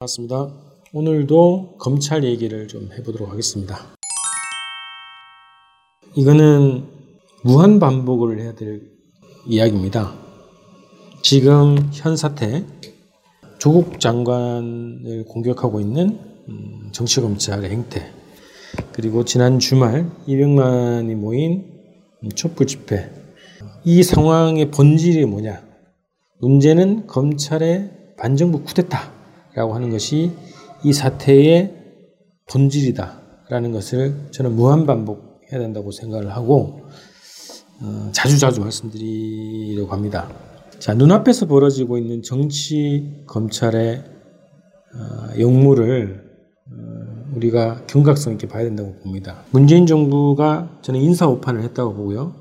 반갑습니다. 오늘도 검찰 얘기를 좀 해보도록 하겠습니다. 이거는 무한 반복을 해야 될 이야기입니다. 지금 현 사태, 조국 장관을 공격하고 있는 음, 정치검찰의 행태, 그리고 지난 주말 200만이 모인 촛불 집회, 이 상황의 본질이 뭐냐? 문제는 검찰의 반정부 쿠데타. 라고 하는 것이 이 사태의 본질이다 라는 것을 저는 무한 반복해야 된다고 생각을 하고 어, 자주 자주 말씀드리려고 합니다. 자 눈앞에서 벌어지고 있는 정치 검찰의 어, 역무를 어, 우리가 경각성 있게 봐야 된다고 봅니다. 문재인 정부가 저는 인사 오판을 했다고 보고요.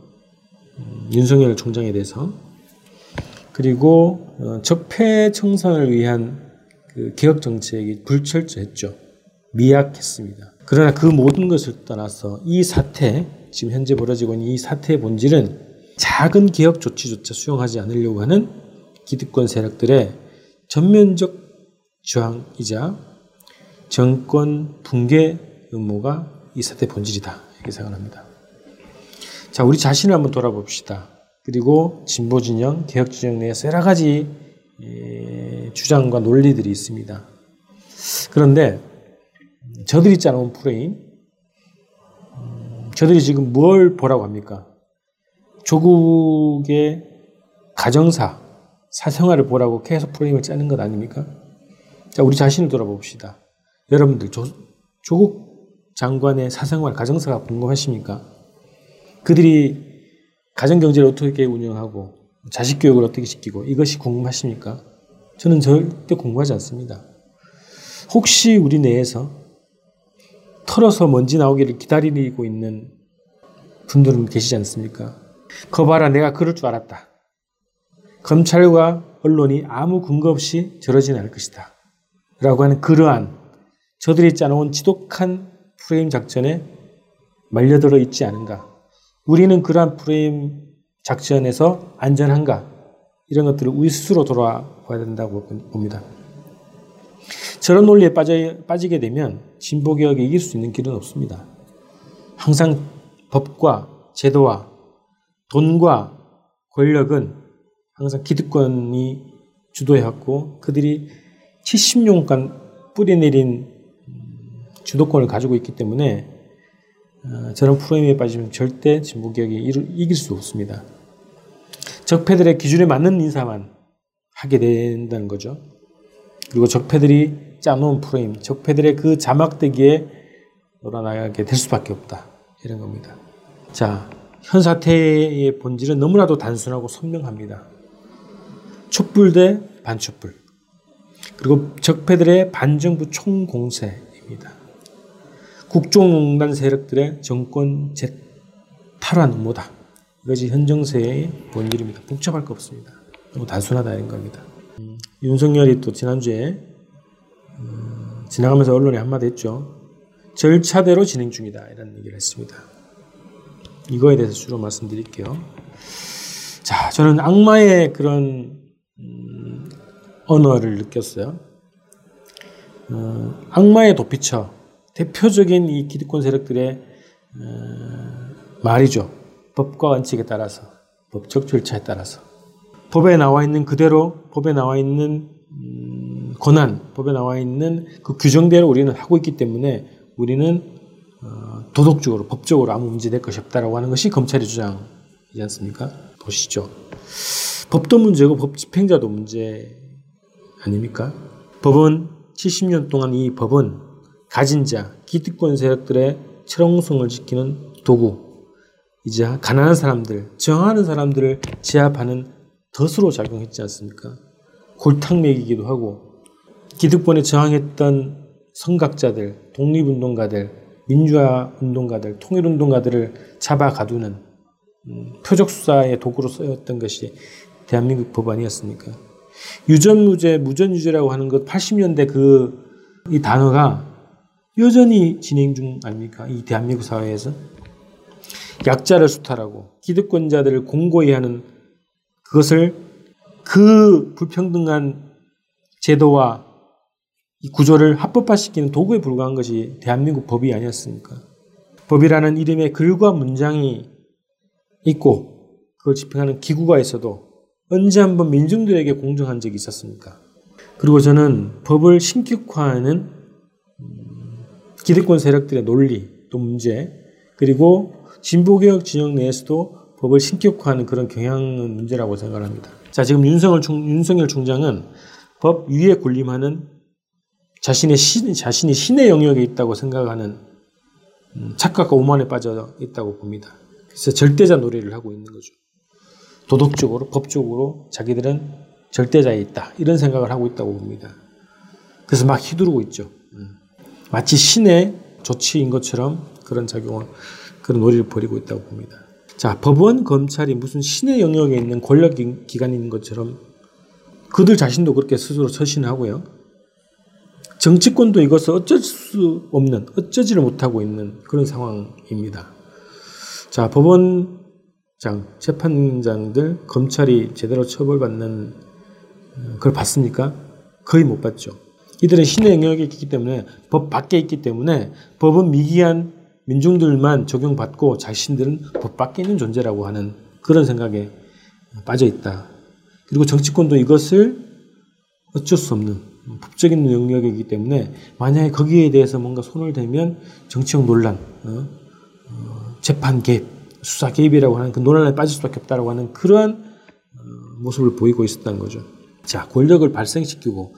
음, 윤석열 총장에 대해서 그리고 어, 적폐 청산을 위한 그 개혁 정책이 불철저했죠. 미약했습니다. 그러나 그 모든 것을 떠나서 이 사태, 지금 현재 벌어지고 있는 이 사태의 본질은 작은 개혁 조치조차 수용하지 않으려고 하는 기득권 세력들의 전면적 저항이자 정권 붕괴 음모가 이 사태의 본질이다. 이렇게 생각합니다. 자, 우리 자신을 한번 돌아봅시다. 그리고 진보 진영, 개혁 진영 내에서 여러 가지 주장과 논리들이 있습니다. 그런데 저들이 짜놓은 프레임, 저들이 지금 뭘 보라고 합니까? 조국의 가정사, 사생활을 보라고 계속 프레임을 짜는 것 아닙니까? 자, 우리 자신을 돌아봅시다. 여러분들, 조, 조국 장관의 사생활, 가정사가 궁금하십니까? 그들이 가정경제를 어떻게 운영하고 자식 교육을 어떻게 시키고 이것이 궁금하십니까? 저는 절대 궁금하지 않습니다. 혹시 우리 내에서 털어서 먼지 나오기를 기다리고 있는 분들은 계시지 않습니까? 거 봐라, 내가 그럴 줄 알았다. 검찰과 언론이 아무 근거 없이 저러진 않을 것이다. 라고 하는 그러한 저들이 짜놓은 지독한 프레임 작전에 말려들어 있지 않은가. 우리는 그러한 프레임 작전에서 안전한가? 이런 것들을 우리 스스로 돌아봐야 된다고 봅니다. 저런 논리에 빠져, 빠지게 되면 진보개혁에 이길 수 있는 길은 없습니다. 항상 법과 제도와 돈과 권력은 항상 기득권이 주도해왔고 그들이 70년간 뿌리내린 주도권을 가지고 있기 때문에 어, 저런 프레임에 빠지면 절대 진보개혁이 이길 수 없습니다. 적폐들의 기준에 맞는 인사만 하게 된다는 거죠. 그리고 적폐들이 짜놓은 프레임, 적폐들의 그 자막대기에 놀아나가게 될 수밖에 없다. 이런 겁니다. 자, 현 사태의 본질은 너무나도 단순하고 선명합니다. 촛불 대 반촛불. 그리고 적폐들의 반정부 총공세입니다. 국정농단 세력들의 정권 탈환 음모다. 이것이 현 정세의 본질입니다. 복잡할 거 없습니다. 너무 단순하다 이런 겁니다. 음, 윤석열이 또 지난주에 음, 지나가면서 언론에 한마디 했죠. 절차대로 진행 중이다 이런 얘기를 했습니다. 이거에 대해서 주로 말씀드릴게요. 자, 저는 악마의 그런 음, 언어를 느꼈어요. 어, 악마의 도피처 대표적인 이 기득권 세력들의 어, 말이죠. 법과 원칙에 따라서 법적 절차에 따라서 법에 나와 있는 그대로 법에 나와 있는 음, 권한, 법에 나와 있는 그 규정대로 우리는 하고 있기 때문에 우리는 어, 도덕적으로, 법적으로 아무 문제 될 것이 없다라고 하는 것이 검찰의 주장이지 않습니까? 보시죠. 법도 문제고 법 집행자도 문제 아닙니까? 법은 70년 동안 이 법은 가진 자, 기득권 세력들의 철옹성을 지키는 도구, 이제 가난한 사람들, 저항하는 사람들을 제압하는 덫으로 작용했지 않습니까? 골탕 먹이기도 하고 기득권에 저항했던 선각자들, 독립운동가들, 민주화 운동가들, 통일운동가들을 잡아 가두는 음, 표적 수사의 도구로 쓰였던 것이 대한민국 법안이었습니까? 유전무죄, 무전유죄라고 하는 것 80년대 그 이 단어가 여전히 진행 중 아닙니까? 이 대한민국 사회에서 약자를 수탈하고 기득권자들을 공고히 하는 그것을 그 불평등한 제도와 이 구조를 합법화시키는 도구에 불과한 것이 대한민국 법이 아니었습니까? 법이라는 이름의 글과 문장이 있고 그걸 집행하는 기구가 있어도 언제 한번 민중들에게 공정한 적이 있었습니까? 그리고 저는 법을 신격화하는 음, 기득권 세력들의 논리 또 문제 그리고 진보개혁 진영 내에서도 법을 신격화하는 그런 경향은 문제라고 생각합니다. 자, 지금 윤석열, 중, 윤석열 총장은 법 위에 군림하는 자신의 신, 자신이 신의 영역에 있다고 생각하는 음, 착각과 오만에 빠져 있다고 봅니다. 그래서 절대자 놀이를 하고 있는 거죠. 도덕적으로, 법적으로 자기들은 절대자에 있다. 이런 생각을 하고 있다고 봅니다. 그래서 막 휘두르고 있죠. 음. 마치 신의 조치인 것처럼 그런 작용을, 그런 놀이를 벌이고 있다고 봅니다. 자, 법원, 검찰이 무슨 신의 영역에 있는 권력 기관인 것처럼 그들 자신도 그렇게 스스로 처신하고요. 정치권도 이것을 어쩔 수 없는, 어쩌지를 못하고 있는 그런 상황입니다. 자, 법원장, 재판장들, 검찰이 제대로 처벌받는 그걸 봤습니까? 거의 못 봤죠. 이들은 신의 영역에 있기 때문에 법 밖에 있기 때문에 법은 미기한 민중들만 적용받고 자신들은 법 밖에 있는 존재라고 하는 그런 생각에 빠져 있다. 그리고 정치권도 이것을 어쩔 수 없는 법적인 영역이기 때문에 만약에 거기에 대해서 뭔가 손을 대면 정치적 논란, 어? 어, 재판 개입, 수사 개입이라고 하는 그 논란에 빠질 수밖에 없다라고 하는 그러한 어, 모습을 보이고 있었다는 거죠. 자, 권력을 발생시키고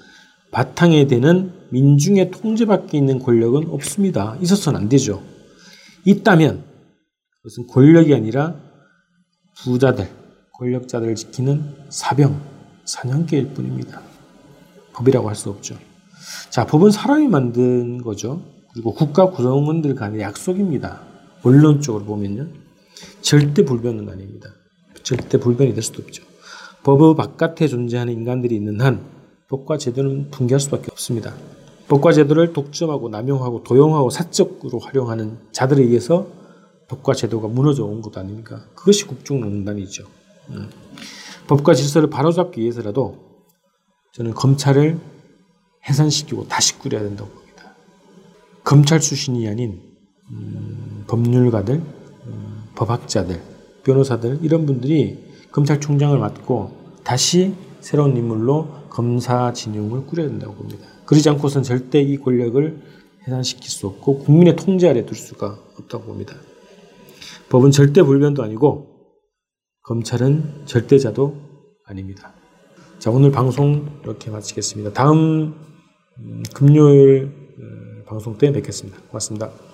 바탕에 되는 민중의 통제밖에 있는 권력은 없습니다. 있어서는 안 되죠. 있다면 그것은 권력이 아니라 부자들, 권력자들을 지키는 사병, 사냥개일 뿐입니다. 법이라고 할 수 없죠. 자, 법은 사람이 만든 거죠. 그리고 국가 구성원들 간의 약속입니다. 원론적으로 보면요. 절대 불변은 아닙니다. 절대 불변이 될 수도 없죠. 법 바깥에 존재하는 인간들이 있는 한 법과 제도는 붕괴할 수밖에 없습니다. 법과 제도를 독점하고 남용하고 도용하고 사적으로 활용하는 자들에 의해서 법과 제도가 무너져 온 것 아닙니까? 그것이 국정농단이죠. 음. 법과 질서를 바로잡기 위해서라도 저는 검찰을 해산시키고 다시 꾸려야 된다고 봅니다. 검찰 출신이 아닌 음, 법률가들, 음, 법학자들, 변호사들 이런 분들이 검찰총장을 맡고 다시 새로운 인물로 검사 진영을 꾸려야 된다고 봅니다. 그러지 않고선 절대 이 권력을 해산시킬 수 없고 국민의 통제 아래 둘 수가 없다고 봅니다. 법은 절대 불변도 아니고 검찰은 절대자도 아닙니다. 자, 오늘 방송 이렇게 마치겠습니다. 다음 음, 금요일 어, 방송 때 뵙겠습니다. 고맙습니다.